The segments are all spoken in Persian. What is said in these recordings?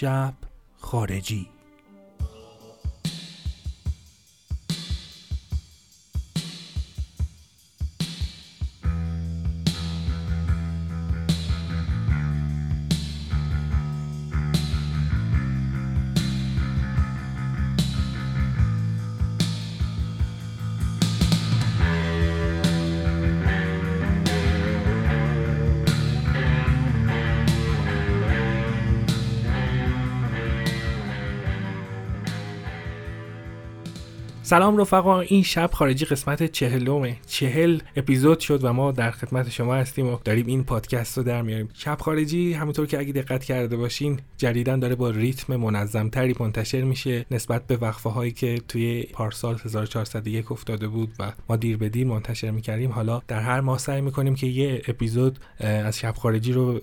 شب خارجی. سلام رفقا این شب خارجی قسمت چهلومه چهل اپیزود شد و ما در خدمت شما هستیم و داریم این پادکست رو در میاریم. شب خارجی همونطور که اگه دقت کرده باشین جدیدن داره با ریتم منظم تری منتشر میشه نسبت به وقفه هایی که توی پارسال 1401 افتاده بود و ما دیر به دیر منتشر می‌کردیم. حالا در هر ماه سعی می‌کنیم که یه اپیزود از شب خارجی رو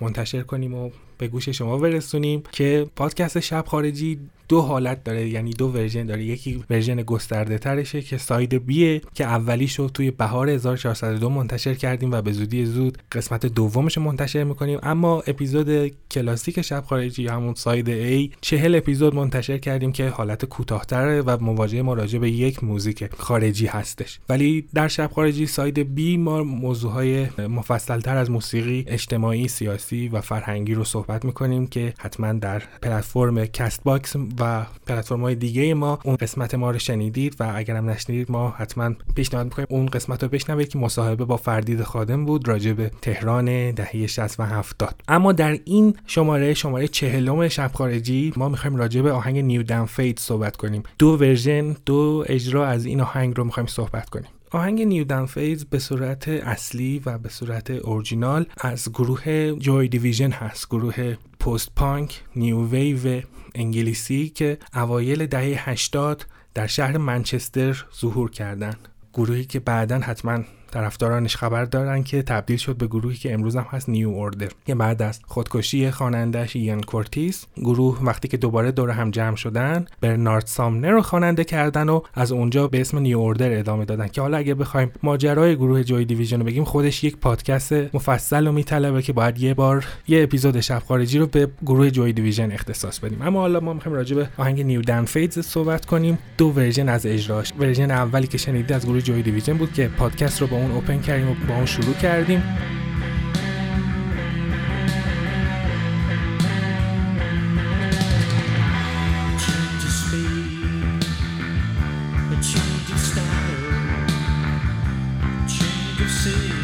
منتشر کنیم و به گوش شما برسونیم که پادکست شب خارجی دو حالت داره یعنی دو ورژن داره. یکی ورژن گسترده ترشه که side B یه که اولیش رو توی بهار 1402 منتشر کردیم و به زودی زود قسمت دومش منتشر می‌کنیم. اما اپیزود کلاسیک شب خارجی همون side A چهل اپیزود منتشر کردیم که حالت کوتاهتره و مواجهه ما راجع به یک موزیک خارجی هستش. ولی در شب خارجی side B ما موضوعهای مفصلتر از موسیقی اجتماعی سیاسی و فرهنگی رو صحبت می‌کنیم که حتما در پلتفرم Castbox و پلتفرم های دیگه ما اون قسمت ما رو شنیدید و اگرم نشنیدید ما حتما پیشنهاد می‌کنیم اون قسمت رو بشنوید که مصاحبه با فردید خادم بود راجع به تهران دهه 60 و 70 اما در این شماره شماره چهلم شب خارجی ما می‌خوایم راجع به آهنگ New Dawn Fades صحبت کنیم. دو ورژن دو اجرا از این آهنگ رو می‌خوایم صحبت کنیم. آهنگ New Dawn Fades به صورت اصلی و به صورت اورجینال از گروه Joy Division هست. گروه post-punk new wave انگلیسی که اوایل دهه 80 در شهر منچستر ظهور کردند گروهی که بعدا حتما طرفدارانش خبر دارن که تبدیل شد به گروهی که امروز هم هست New Order که بعد از خودکشی خوانندهش ایان کورتیس گروه وقتی که دوباره دور هم جمع شدن برنارد سامنر رو خواننده کردن و از اونجا به اسم New Order ادامه دادن. که حالا اگه بخوایم ماجرای گروه Joy Division رو بگیم خودش یک پادکست مفصل و میطلبه که باید یه بار یه اپیزود شب خارجی رو به گروه Joy Division اختصاص بدیم. اما حالا ما می‌خوایم راجع به آهنگ New Dawn Fades صحبت کنیم. دو ورژن از اجراش. ورژن اولی که شنیدید از گروه Joy Division بود که پادکست رو با اون open کردیم و با اون شروع کردیم. See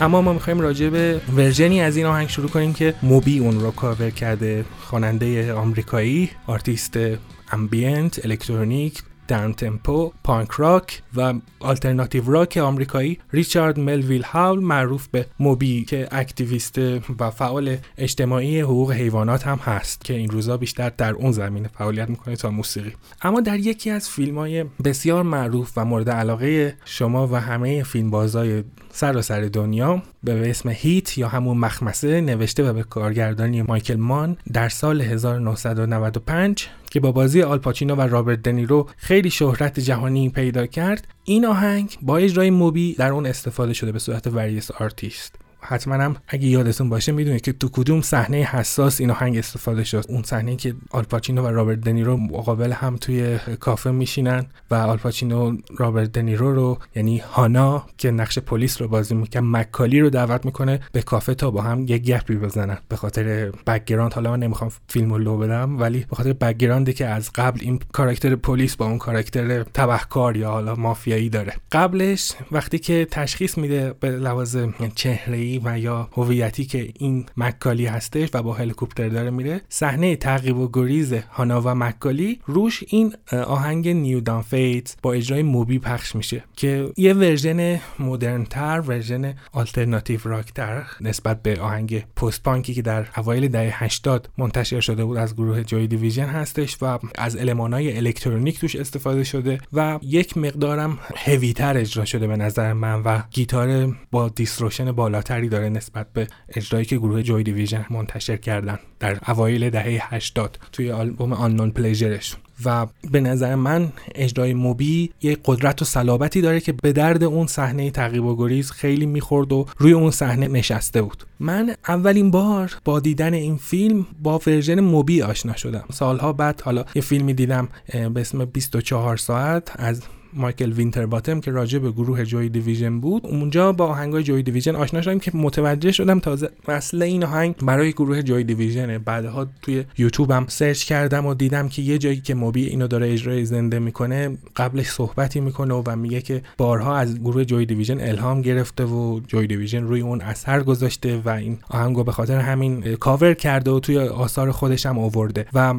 اما ما می‌خوایم راجع به ورژنی از این آهنگ شروع کنیم که موبی اون رو کاور کرده خواننده آمریکایی artist ambient electronic downtempo، punk rock و alternative rock آمریکایی ریچارد ملویل هاول معروف به موبی که activist و فعال اجتماعی حقوق حیوانات هم هست که این روزا بیشتر در اون زمینه فعالیت می‌کنه تا موسیقی. اما در یکی از فیلم های بسیار معروف و مورد علاقه شما و همه فیلمبازای سراسر سر دنیا به اسم Heat یا همون مخمسه نوشته و به کارگردانی مایکل مان در سال 1995 که با بازی آلپاچینو و رابرت دنیرو خیلی شهرت جهانی پیدا کرد این آهنگ با اجرای موبی در اون استفاده شده به صورت various artists. حتما هم اگه یادتون باشه می‌دونید که تو کدوم صحنه حساس این آهنگ استفاده شد. اون صحنه که آلپاچینو و رابرت دنیرو مقابل هم توی کافه میشینن و آلپاچینو رابرت دنیرو رو یعنی هانا که نقش پلیس رو بازی می‌کنه مکالی رو دعوت می‌کنه به کافه تا با هم یه گپی بزنن. به خاطر background حالا من نمی‌خوام فیلم رو لو بدم ولی به خاطر background ی که از قبل این کاراکتر پلیس با اون کاراکتر تبهکار یا حالا مافیایی داره. قبلش وقتی که تشخیص میده به لوازم چهره و یا هویتی که این مکالی هستش و با هلیکوپتر داره میره صحنه تعقیب و گریز هانا و مکالی روش این آهنگ New Dawn Fades با اجرای موبی پخش میشه که یه ورژن مدرن تر ورژن alternative rock تر نسبت به آهنگ post-punk ی که در اوایل دهه 80 منتشر شده بود از گروه Joy Division هستش و از المانای الکترونیک توش استفاده شده و یک مقدارم هویتر اجرا شده به نظر من و گیتار با distortion بالاتر داره نسبت به اجرایی که گروه Joy Division منتشر کردن در اوایل دهه 80 توی آلبوم Unknown Pleasures شون و به نظر من اجرای موبی یه قدرت و صلابتی داره که به درد اون صحنه تعقیب و گریز خیلی می‌خورد و روی اون صحنه نشسته بود. من اولین بار با دیدن این فیلم با ورژن موبی آشنا شدم. سالها بعد حالا یه فیلمی دیدم به اسم 24 ساعت از مایکل وینتر باتم که راجع به گروه Joy Division بود اونجا با آهنگای Joy Division آشنا شدم که متوجه شدم تازه اصل این آهنگ برای گروه Joy Division ه. بعدها توی یوتیوب هم search کردم و دیدم که یه جایی که موبی اینو داره اجرای زنده می‌کنه قبلش صحبتی می‌کنه و میگه که بارها از گروه جوی دیویژن الهام گرفته و جوی دیویژن روی اون اثر گذاشته و این آهنگو به خاطر همین کاور کرده و توی آثار خودش هم آورده. و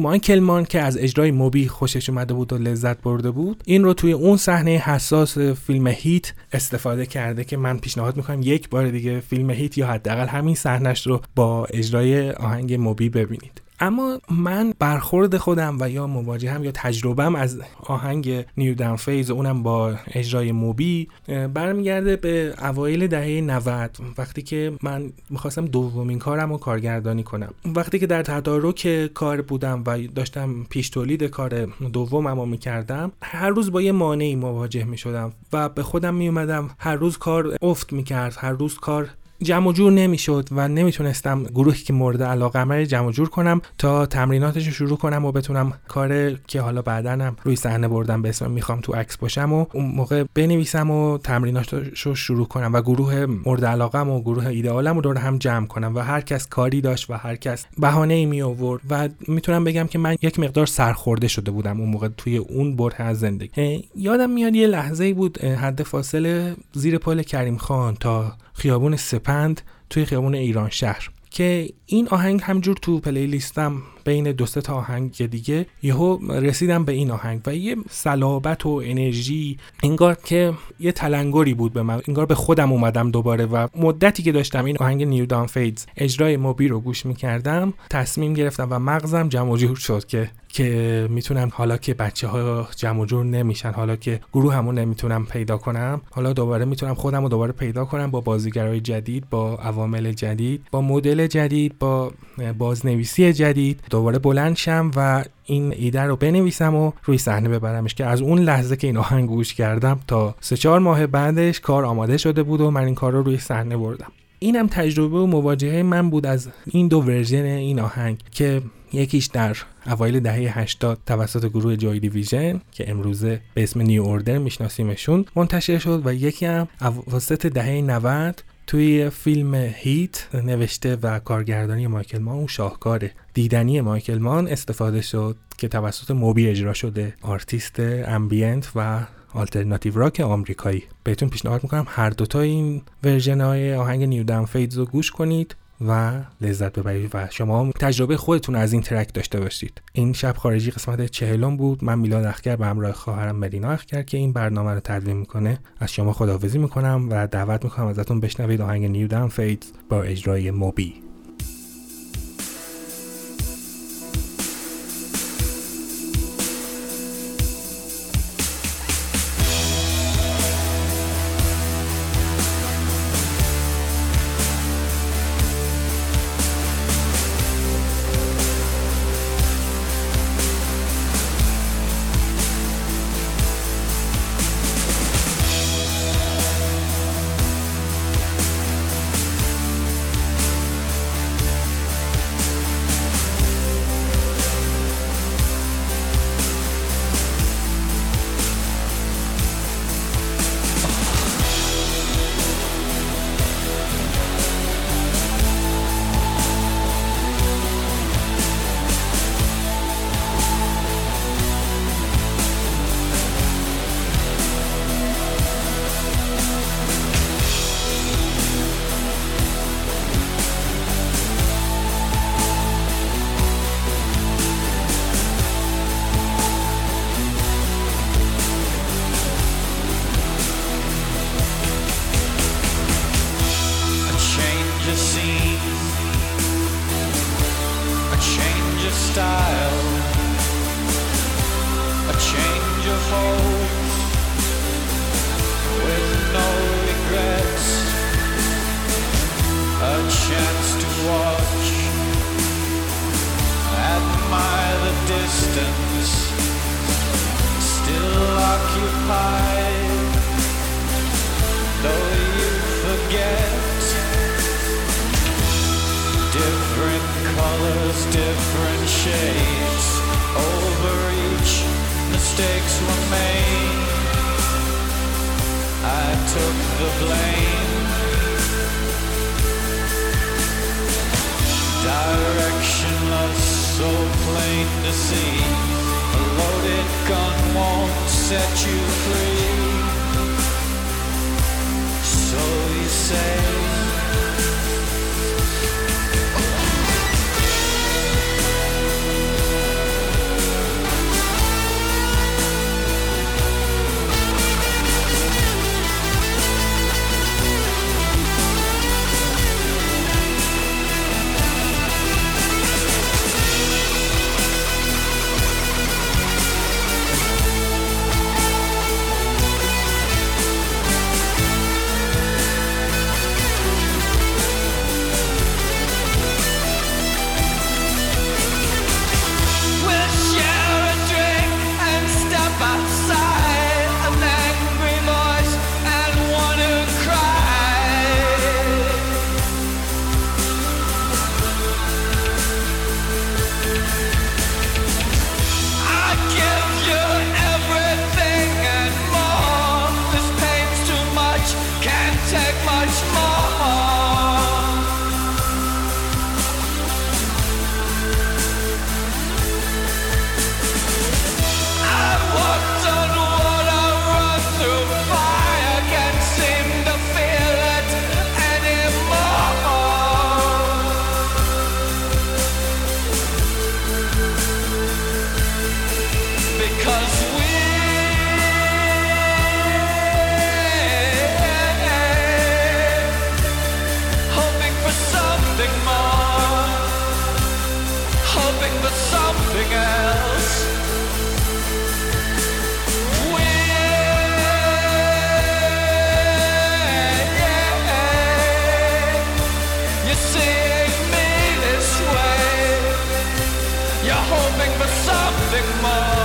مایکل مان که از اجرای موبی خوشش اومده بود و لذت برده بود این رو توی اون صحنه حساس فیلم هیت استفاده کرده که من پیشنهاد می‌کنم یک بار دیگه فیلم هیت یا حداقل همین صحنش رو با اجرای آهنگ موبی ببینید. اما من برخورد خودم و یا مواجهم یا تجربهم از آهنگ New Dawn Fades اونم با اجرای موبی برمیگرده به اوایل دهه 90 وقتی که من می‌خواستم دومین کارم رو کارگردانی کنم. وقتی که در تدارک کار بودم و داشتم پیش تولید کار دومم رو می‌کردم هر روز با یه مانعی مواجه می‌شدم و به خودم میومدم هر روز کار افت می‌کرد هر روز کار جمع جور نمی‌شد و نمی‌تونستم گروهی که مورد علاقه جمع جور کنم تا تمریناتش رو شروع کنم و بتونم کار که حالا بعدنم روی صحنه بردم به اسم می‌خوام تو عکس باشم و اون موقع بنویسم و تمریناتش رو شروع کنم و گروه مورد علاقه و گروه ایدئالم رو دور هم جمع کنم و هر کس کاری داشت و هر کس بهانه ای می آورد و می‌تونم بگم که من یک مقدار سرخورده شده بودم اون موقع توی اون برهه از زندگی. یادم میاد یه لحظه بود حد فاصله زیر پل کریم خان تا خیابون سپند توی خیابون ایران شهر که این آهنگ همین‌جور تو playlist م بین دو تا آهنگ دیگه یهو رسیدم به این آهنگ و یه صلابت و انرژی انگار که یه تلنگری بود به من انگار به خودم اومدم دوباره و مدتی که داشتم این آهنگ New Dawn Fades اجرای موبی رو گوش می‌کردم تصمیم گرفتم و مغزم جمع جور شد که که می‌تونم حالا که بچه ها جمع جور نمیشن حالا که گروهمون نمی‌تونم پیدا کنم حالا دوباره می‌تونم خودم رو دوباره پیدا کنم با بازیگرای جدید با عوامل جدید با مدل جدید با بازنویسی جدید. دوباره بلند شم و این ایده رو بنویسم و روی صحنه ببرمش که از اون لحظه که این آهنگ گوش کردم تا سه چهار ماه بعدش کار آماده شده بود و من این کار رو روی صحنه بردم. اینم تجربه و مواجهه من بود از این دو ورژن این آهنگ که یکیش در اوایل دهه 80 توسط گروه جوی دیویژن که امروزه به اسم نیو اوردر میشناسیمشون منتشر شد و یکی هم اواسط دهه 90 توی فیلم Heat نوشته و کارگردانی مایکل مان اون شاهکاره. دیدنی مایکل مان استفاده شد که توسط موبی اجرا شده آرتیست ambient و alternative rock آمریکایی. بهتون پیشنهاد می‌کنم هر دوتا این version های آهنگ New Dawn Fades رو گوش کنید. و لذت ببرید. و شما تجربه خودتون از این track داشته باشید. این شب خارجی قسمت چهلم بود. من میلاد اخگر به همراه خواهرم ملینا اخگر که این برنامه رو تدوین می‌کنه. از شما خداحافظی می‌کنم و دعوت می‌کنم ازتون بشنوید آهنگ New Dawn Fades با اجرای موبی. distance still occupied. Though you forget different colors different shades over each mistakes were made. I took the blame. Dire so plain to see. A loaded gun won't set you free. So you say. Hoping for something more.